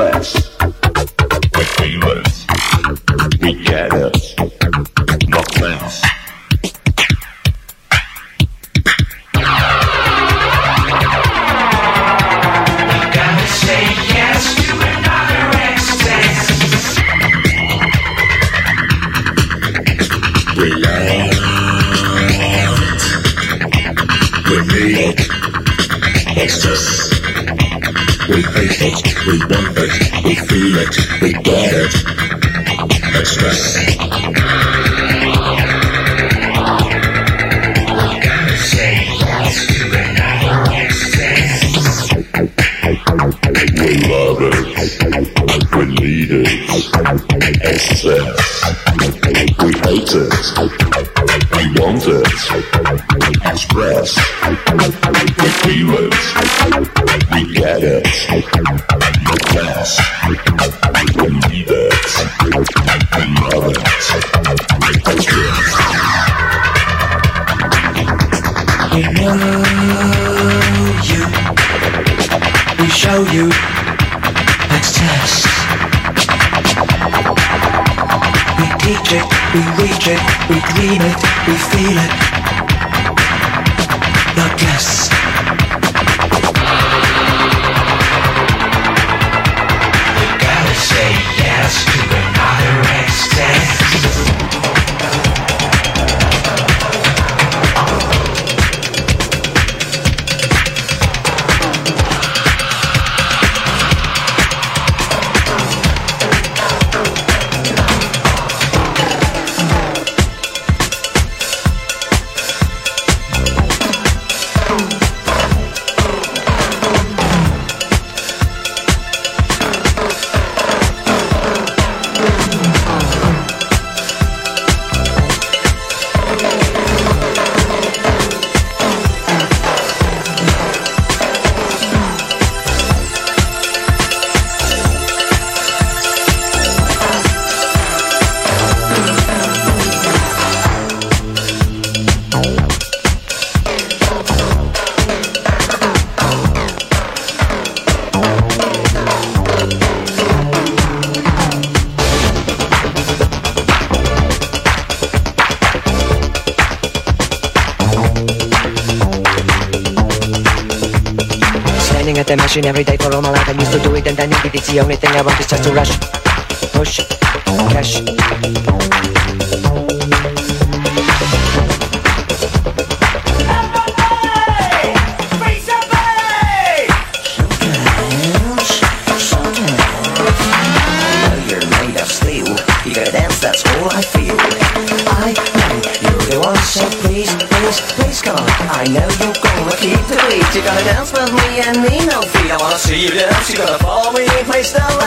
class. Big Dog. Machine every day for all my life. I used to do it and then it. It's the only thing I want is just to rush, You're gonna follow me.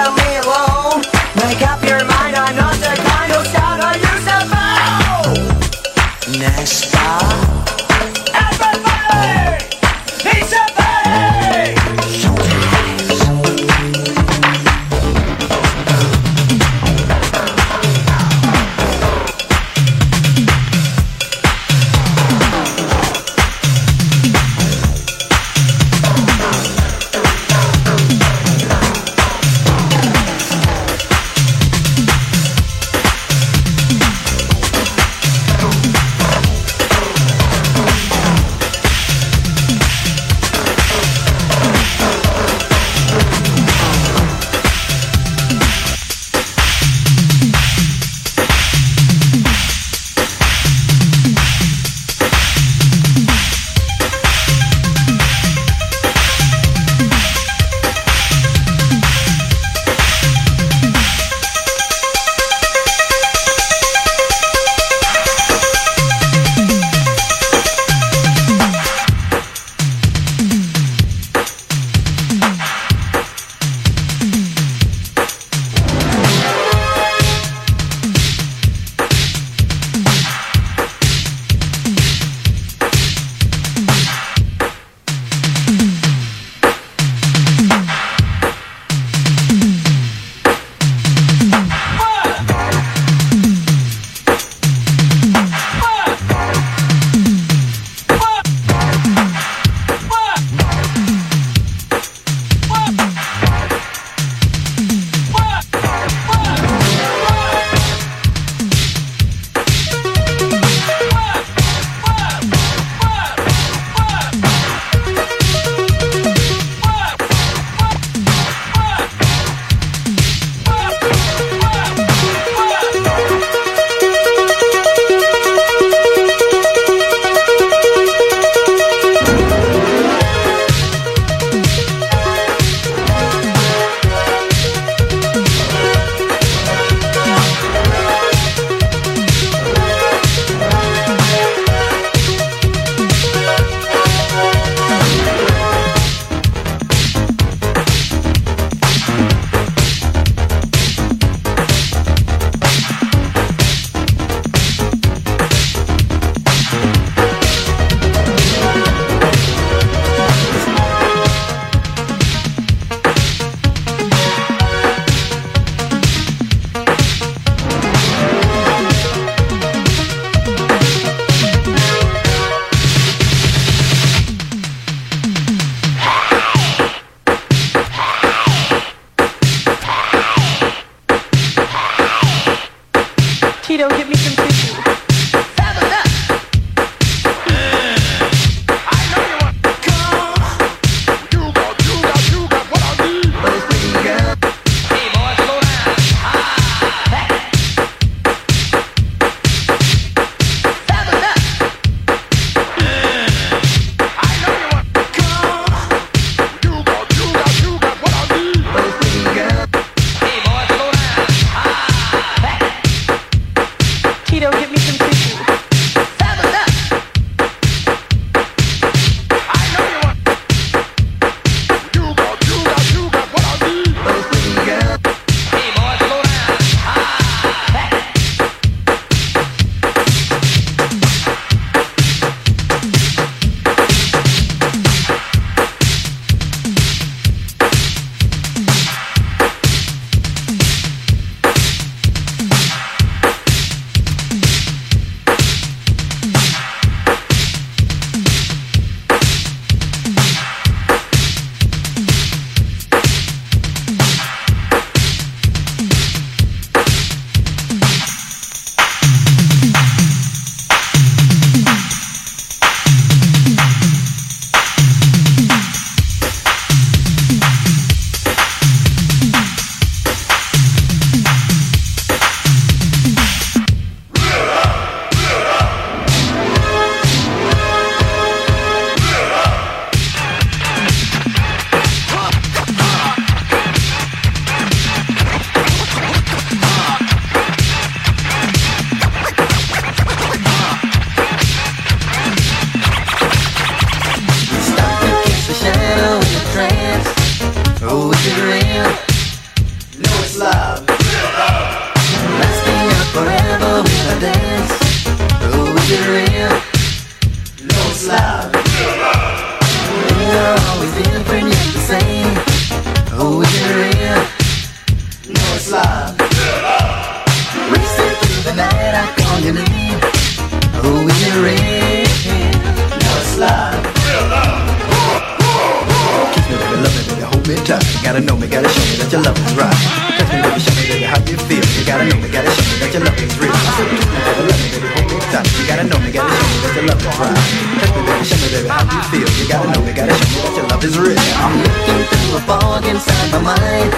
You. You gotta know me, gotta show me that your love is real. I'm looking through a fog inside my mind.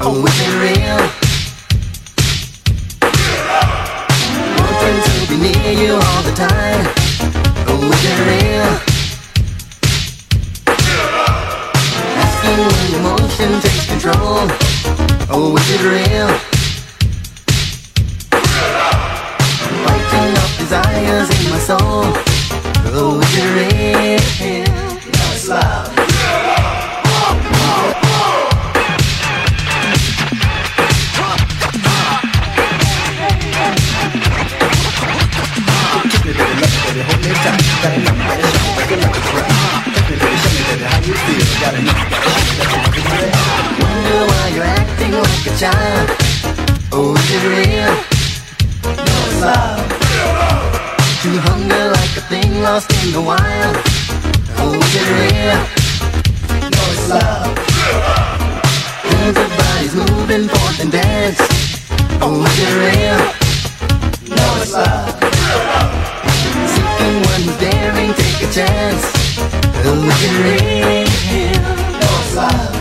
Oh, is it real? Wanting to be near you all the time. Oh, is it real? Asking when emotion takes control. Oh, is it real? Fighting off desires in my soul. Child. Oh, is it real? No, it's love. To hunger like a thing lost in the wild. Is it real? No, it's love. Bodies moving forth and dance. Is it real? No, it's love. Seeking one who's daring, take a chance. Is it real? No, it's love.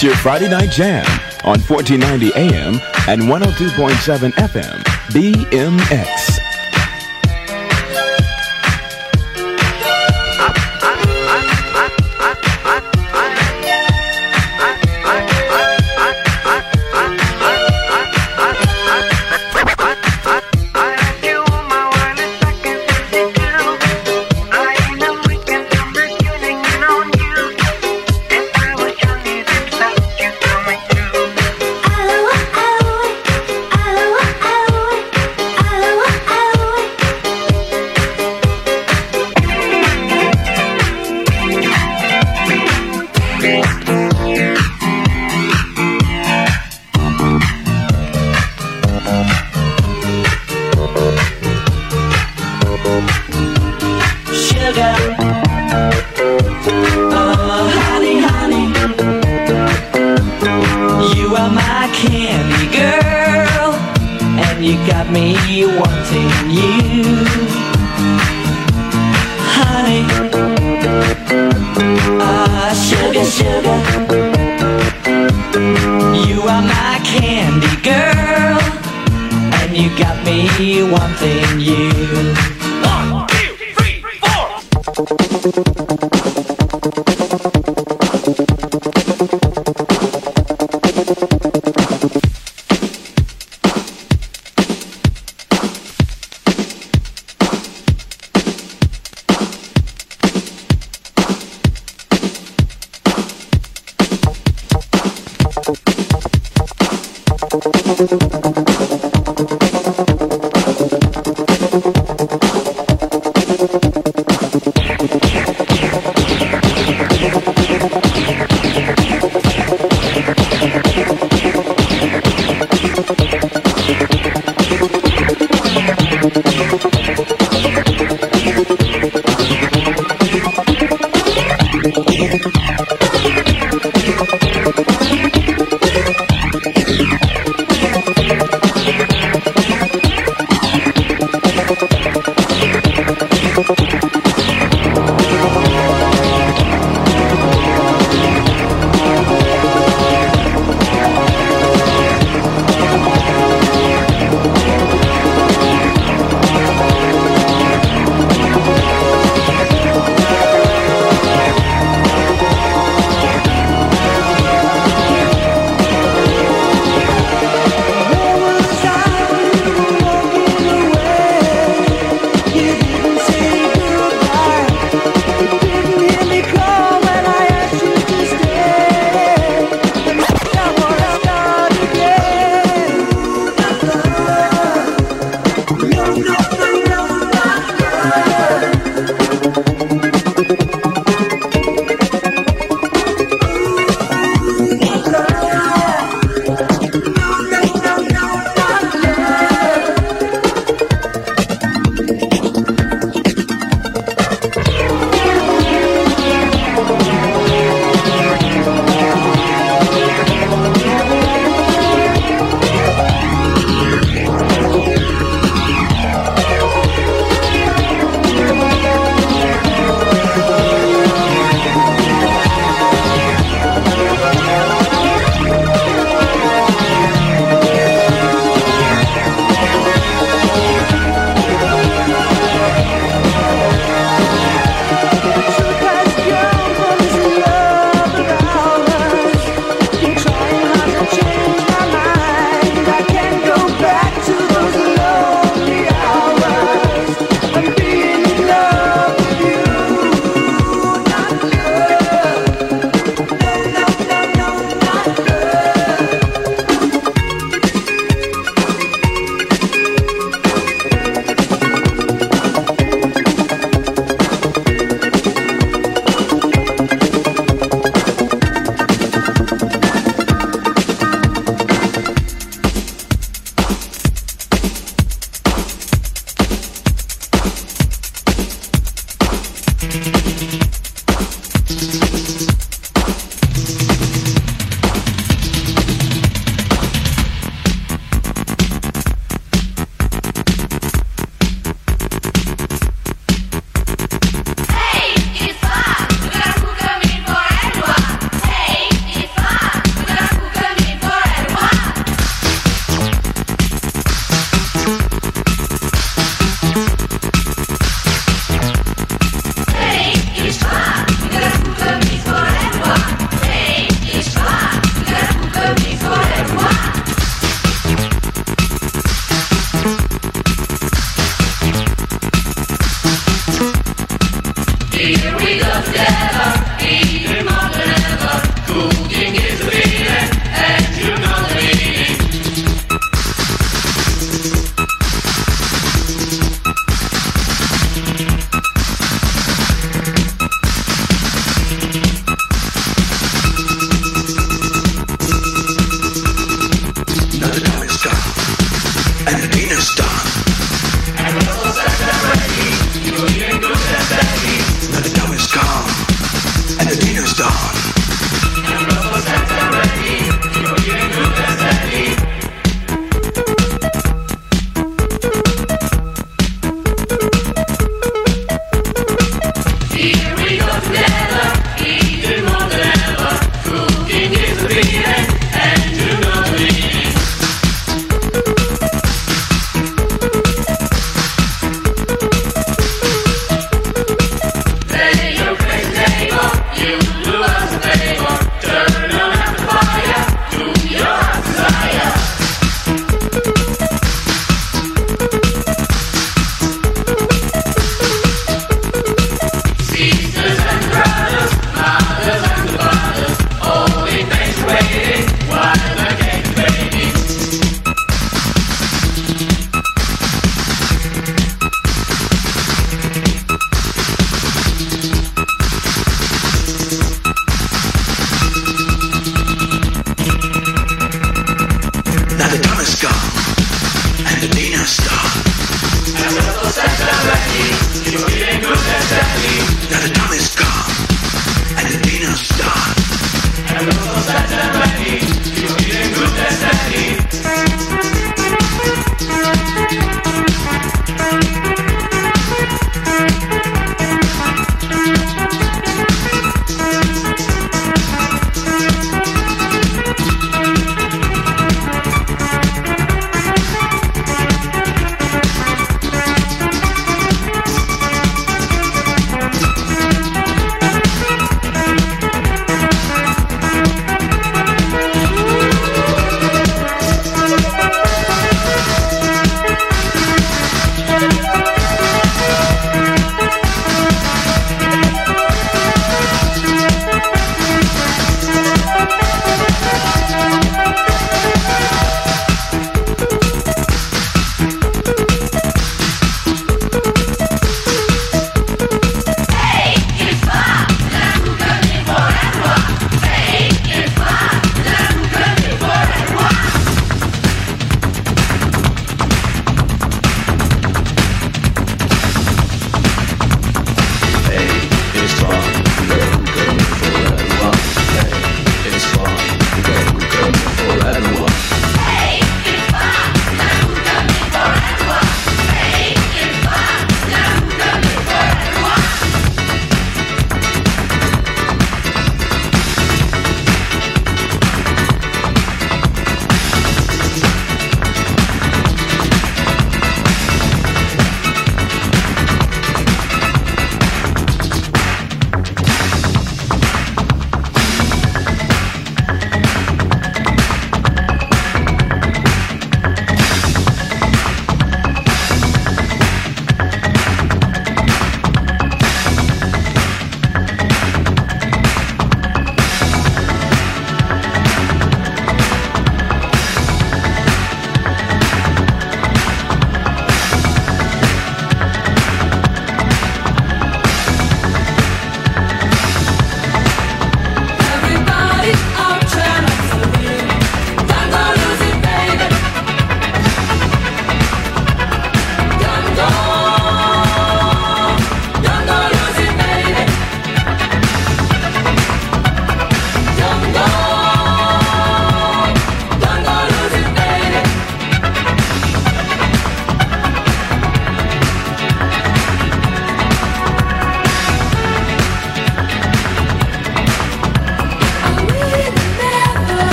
It's your Friday Night Jam on 1490 AM and 102.7 FM BMX.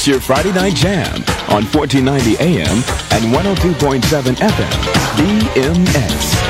It's your Friday Night Jam on 1490 AM and 102.7 FM, BMS.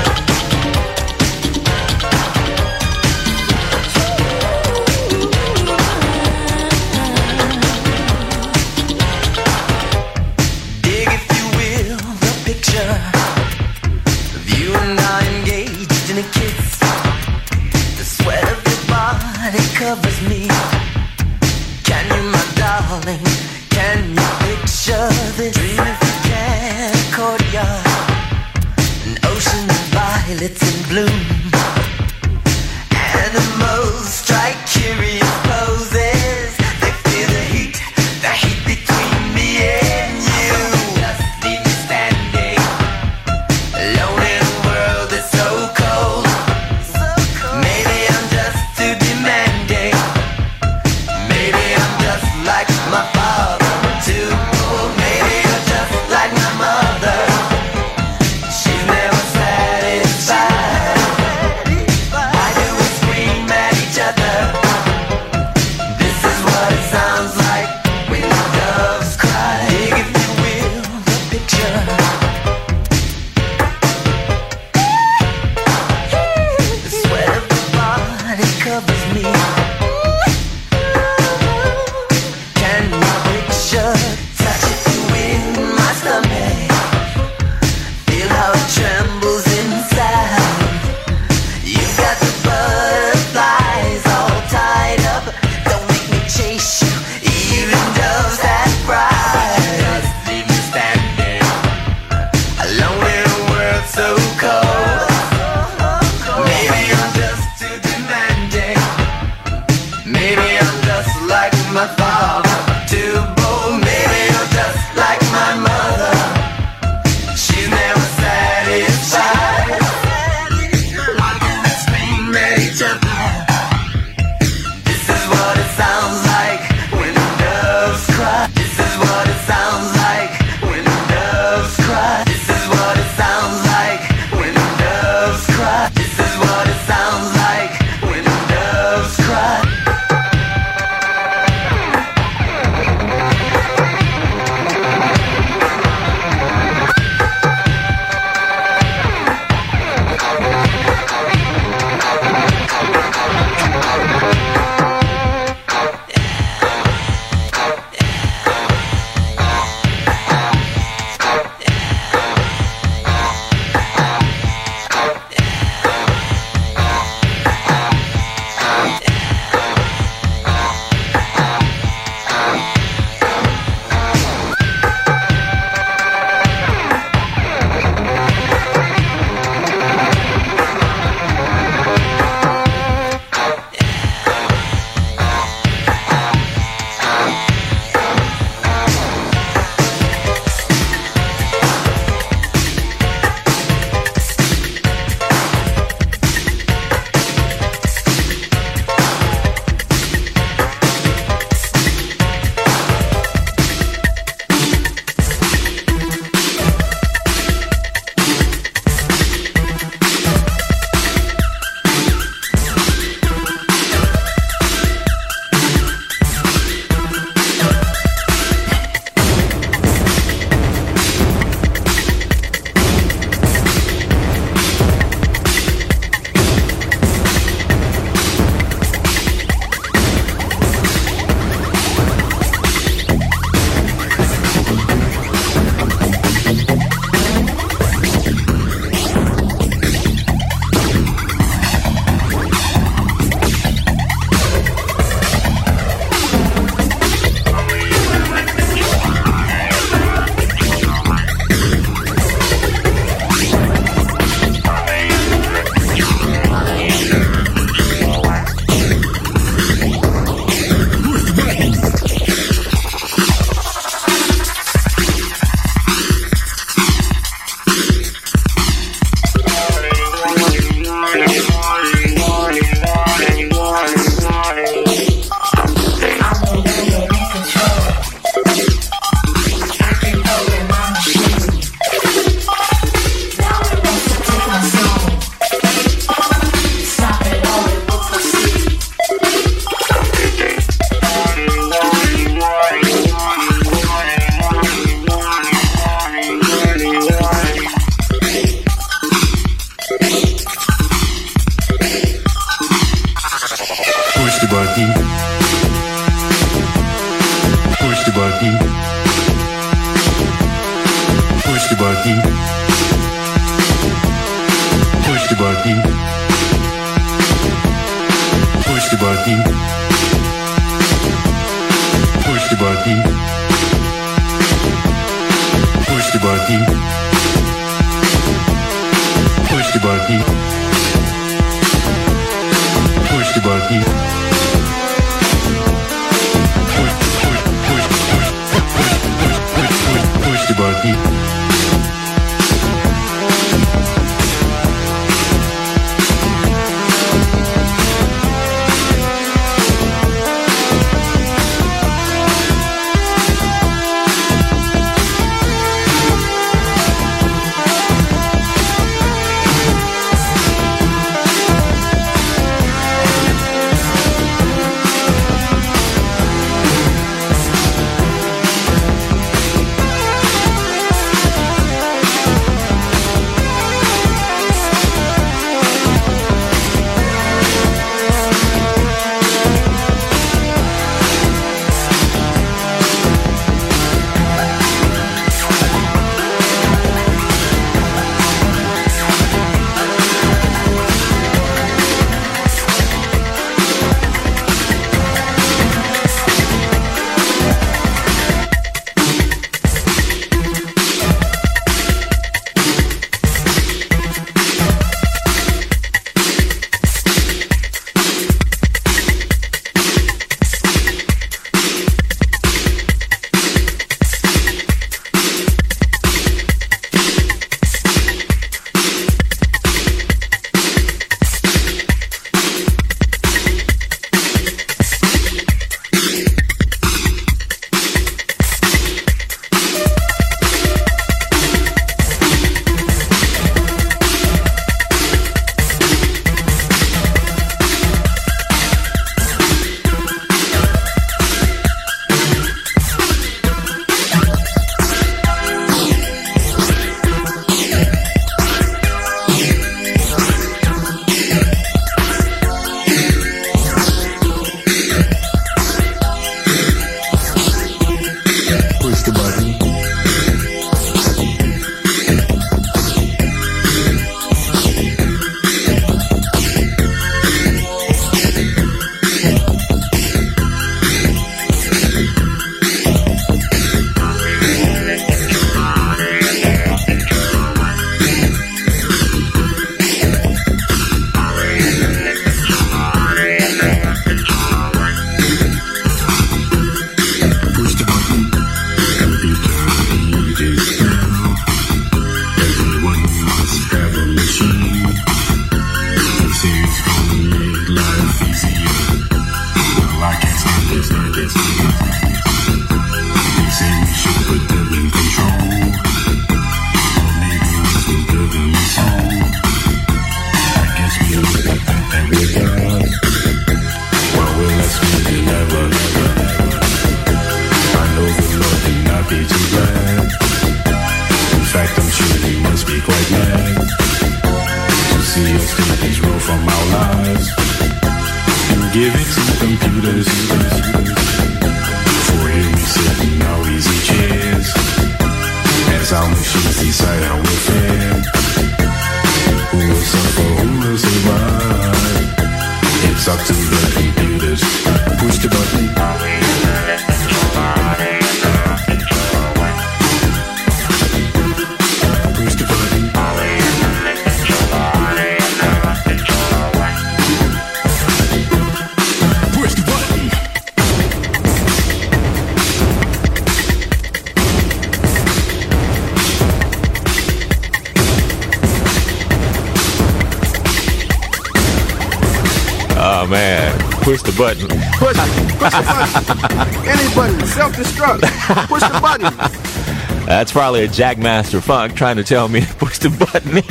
Anybody, self destruct. Push the button. That's probably a Jackmaster Funk trying to tell me to push the button.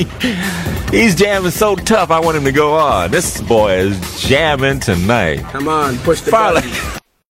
He's jamming so tough, I want him to go on. This boy is jamming tonight. Come on, push the button.